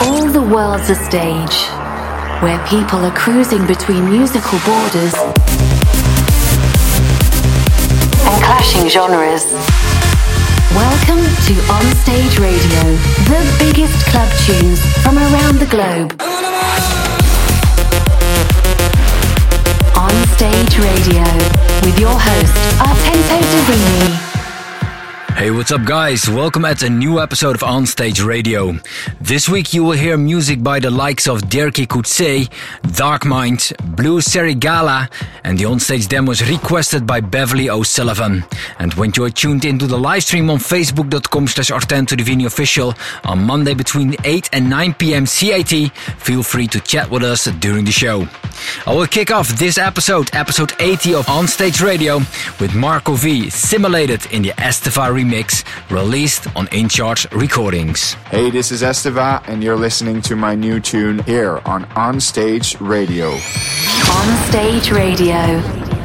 All the world's a stage where people are cruising between musical borders and clashing genres. Welcome to Onstage Radio, the biggest club tunes from around the globe. Onstage Radio with your host, Artento Divini. Hey, what's up, guys? Welcome at a new episode of Onstage Radio. This week you will hear music by the likes of Dirkie Dark Mind, Blue Serigala, and the onstage demos requested by Beverly O'Sullivan. And when you're tuned into the live stream on facebook.com slash official on Monday between 8 and 9 p.m. CAT, feel free to chat with us during the show. I will kick off this episode, episode 80 of Onstage Radio, with Marco V, simulated in the Estiva remix, released on InCharge Recordings. Hey, this is Estiva, and you're listening to my new tune here on Onstage Radio. Onstage Radio.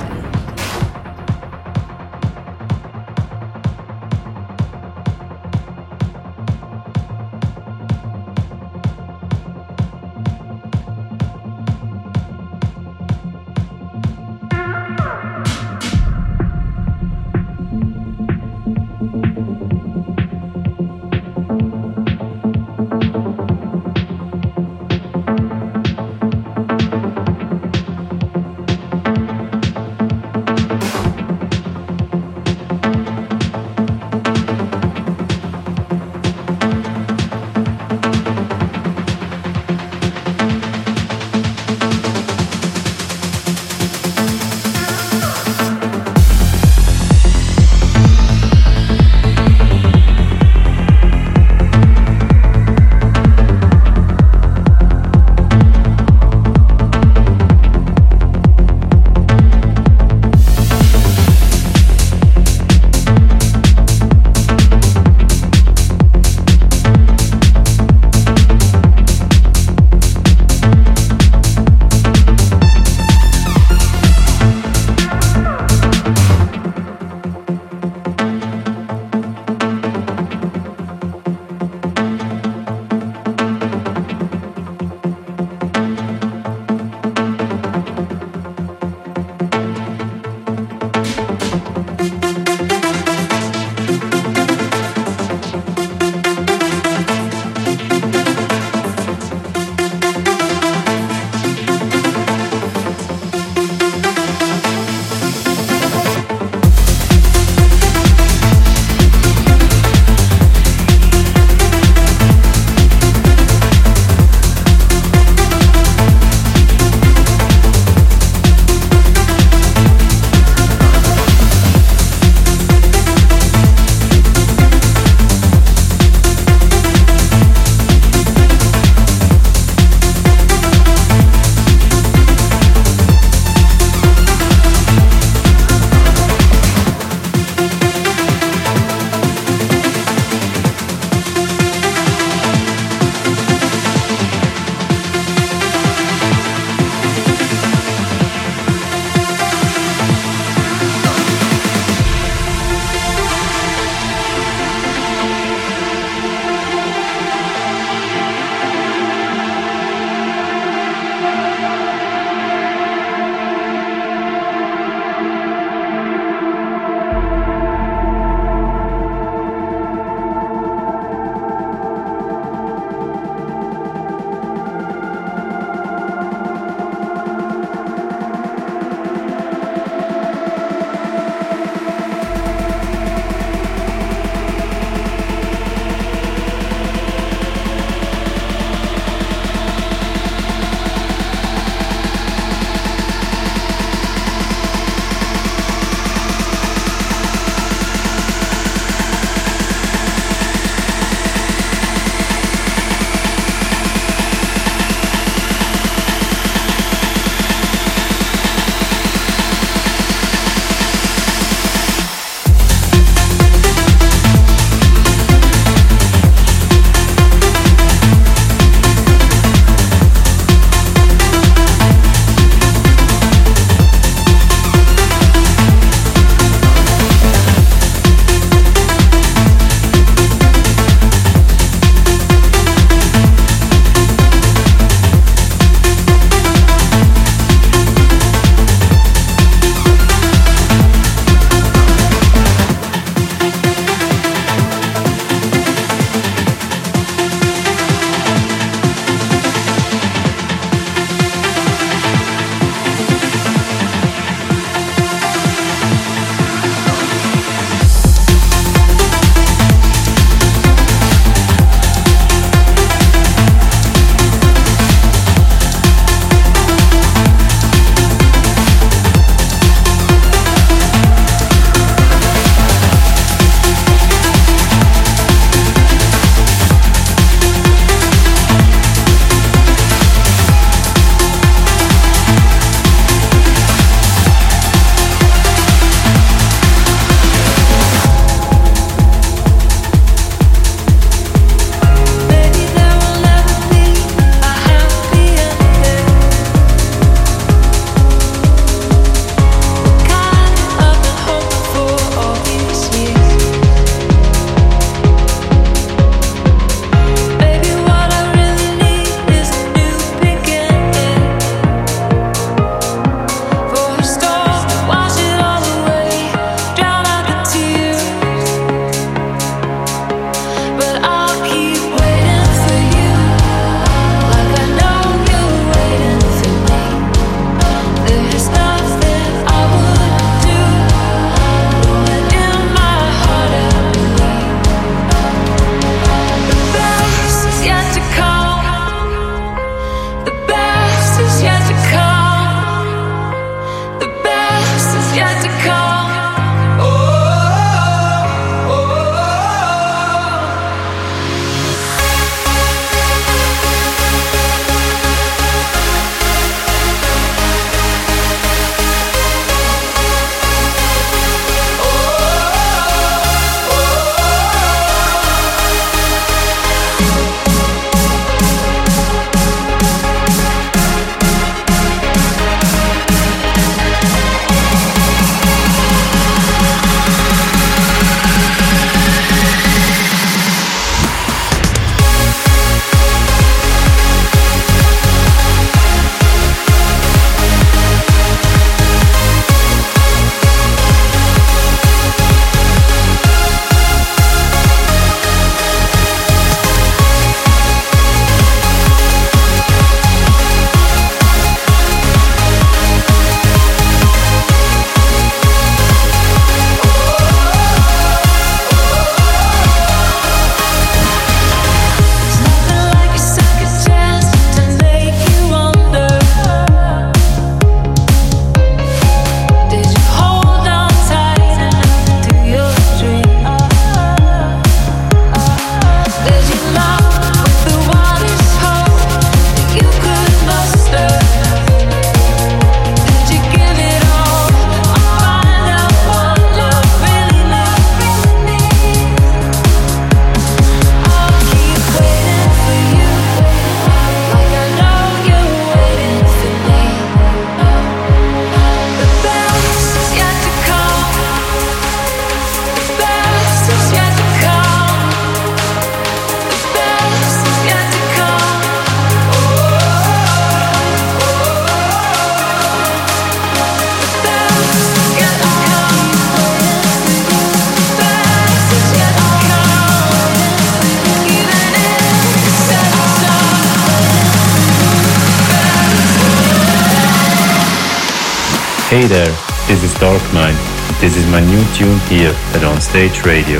This is my new tune here at On Stage Radio.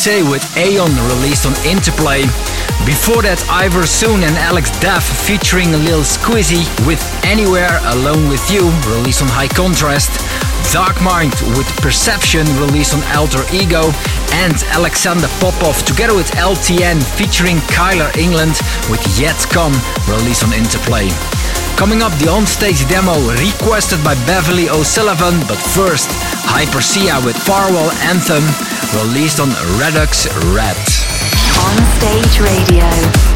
With Aeon released on Interplay. Before that, Ivor Soon and Alex Duff featuring Lil Squizzy with Anywhere Alone With You released on High Contrast. Dark Mind with Perception released on Alter Ego and Alexander Popov together with LTN featuring Kyler England with Yet Come released on Interplay. Coming up, the onstage demo requested by Beverly O'Sullivan, but first, Hypersia with Farwell Anthem, released on Redux Red. On Stage Radio.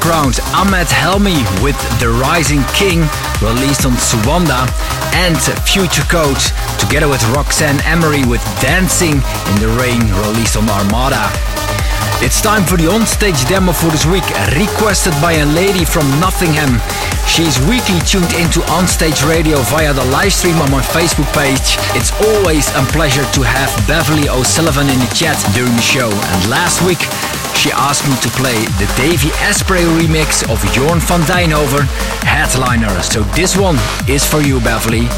Background, Ahmed Helmy with The Rising King, released on Suanda, and Future Coach, together with Roxanne Emery with Dancing in the Rain, released on Armada. It's time for the on-stage demo for this week, requested by a lady from Nottingham. She's weekly tuned into on-stage radio via the live stream on my Facebook page. It's always a pleasure to have Beverly O'Sullivan in the chat during the show. And last week, she asked me to play the Davey Asprey remix of Jorn van Deynhoven, Headliner. So this one is for you, Beverly.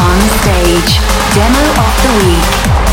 On stage, demo of the week.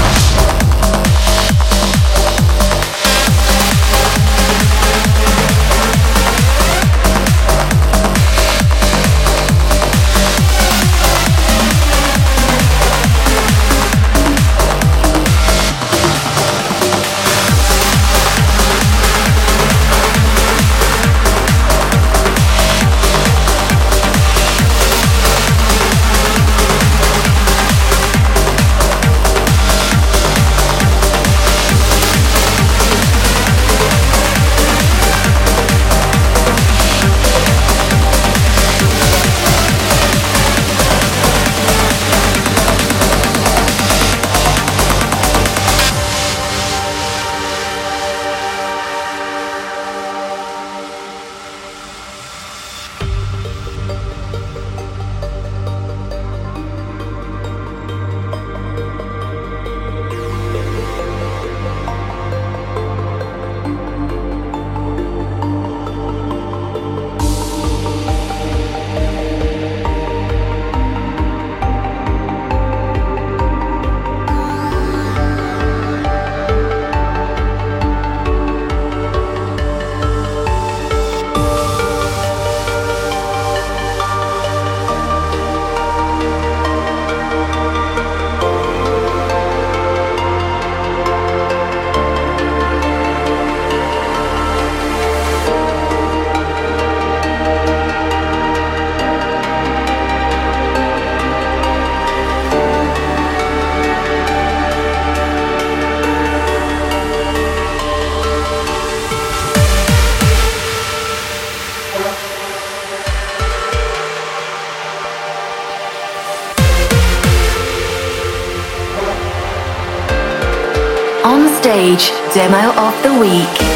Stage Demo of the Week.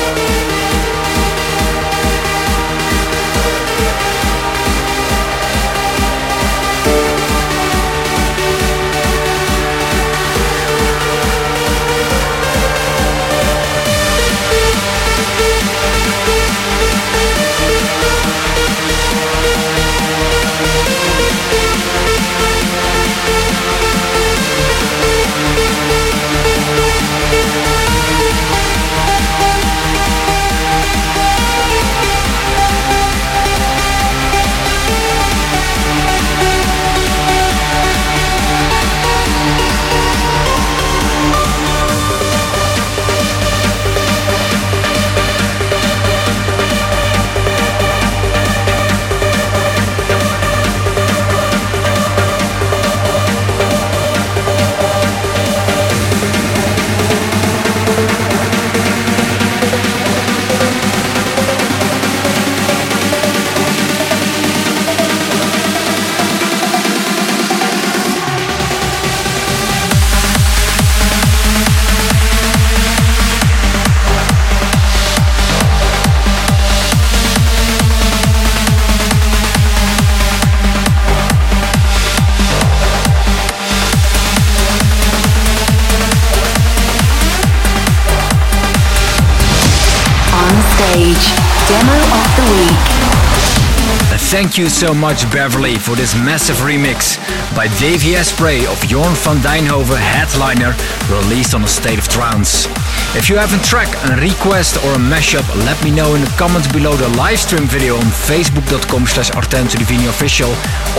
Thank you so much, Beverly, for this massive remix by Davey Asprey of Jorn van Deynhoven Headliner, released on a State of Trance. If you have a track, a request or a mashup, let me know in the comments below the live stream video on facebook.com slash official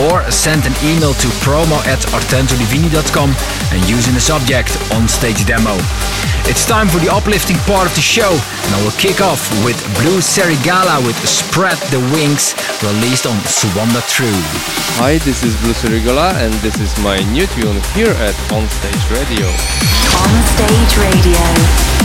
or send an email to promo at artentodivini.com and using the subject on stage demo. It's time for the uplifting part of the show and I will kick off with Blue Serigala with Spread the Wings released on Suanda True. Hi, this is Blue Serigala and this is my new tune here at Onstage Radio. Onstage Radio.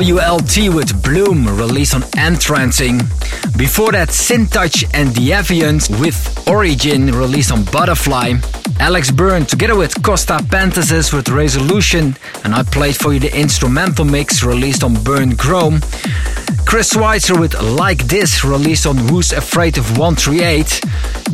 WLT with Bloom, released on Entrancing. Before that, Touch and The Avians with Origin, released on Butterfly. Alex Byrne together with Costa Pantazis with Resolution, and I played for you the instrumental mix released on Burn Chrome. Chris Schweizer with Like This, released on Who's Afraid of 138.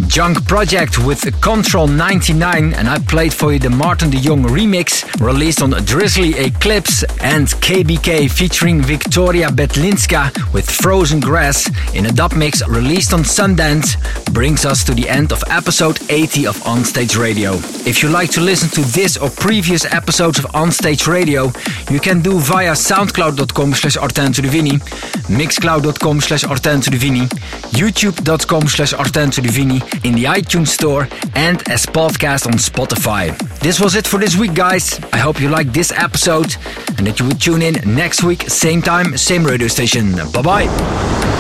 Junk Project with Control 99, and I played for you the Martin de Jong remix, released on Drizzly Eclipse, and KBK featuring Victoria Betlinska with Frozen Grass in a dub mix released on Sundance, brings us to the end of episode 80 of Onstage Radio. If you like to listen to this or previous episodes of Onstage Radio, you can do via soundcloud.com slash Divini, mixcloud.com slash Divini, youtube.com slash Divini, in the iTunes Store, and as podcast on Spotify. This was it for this week, guys. I hope you liked this episode and that you will tune in next week, same time, same radio station. Bye bye.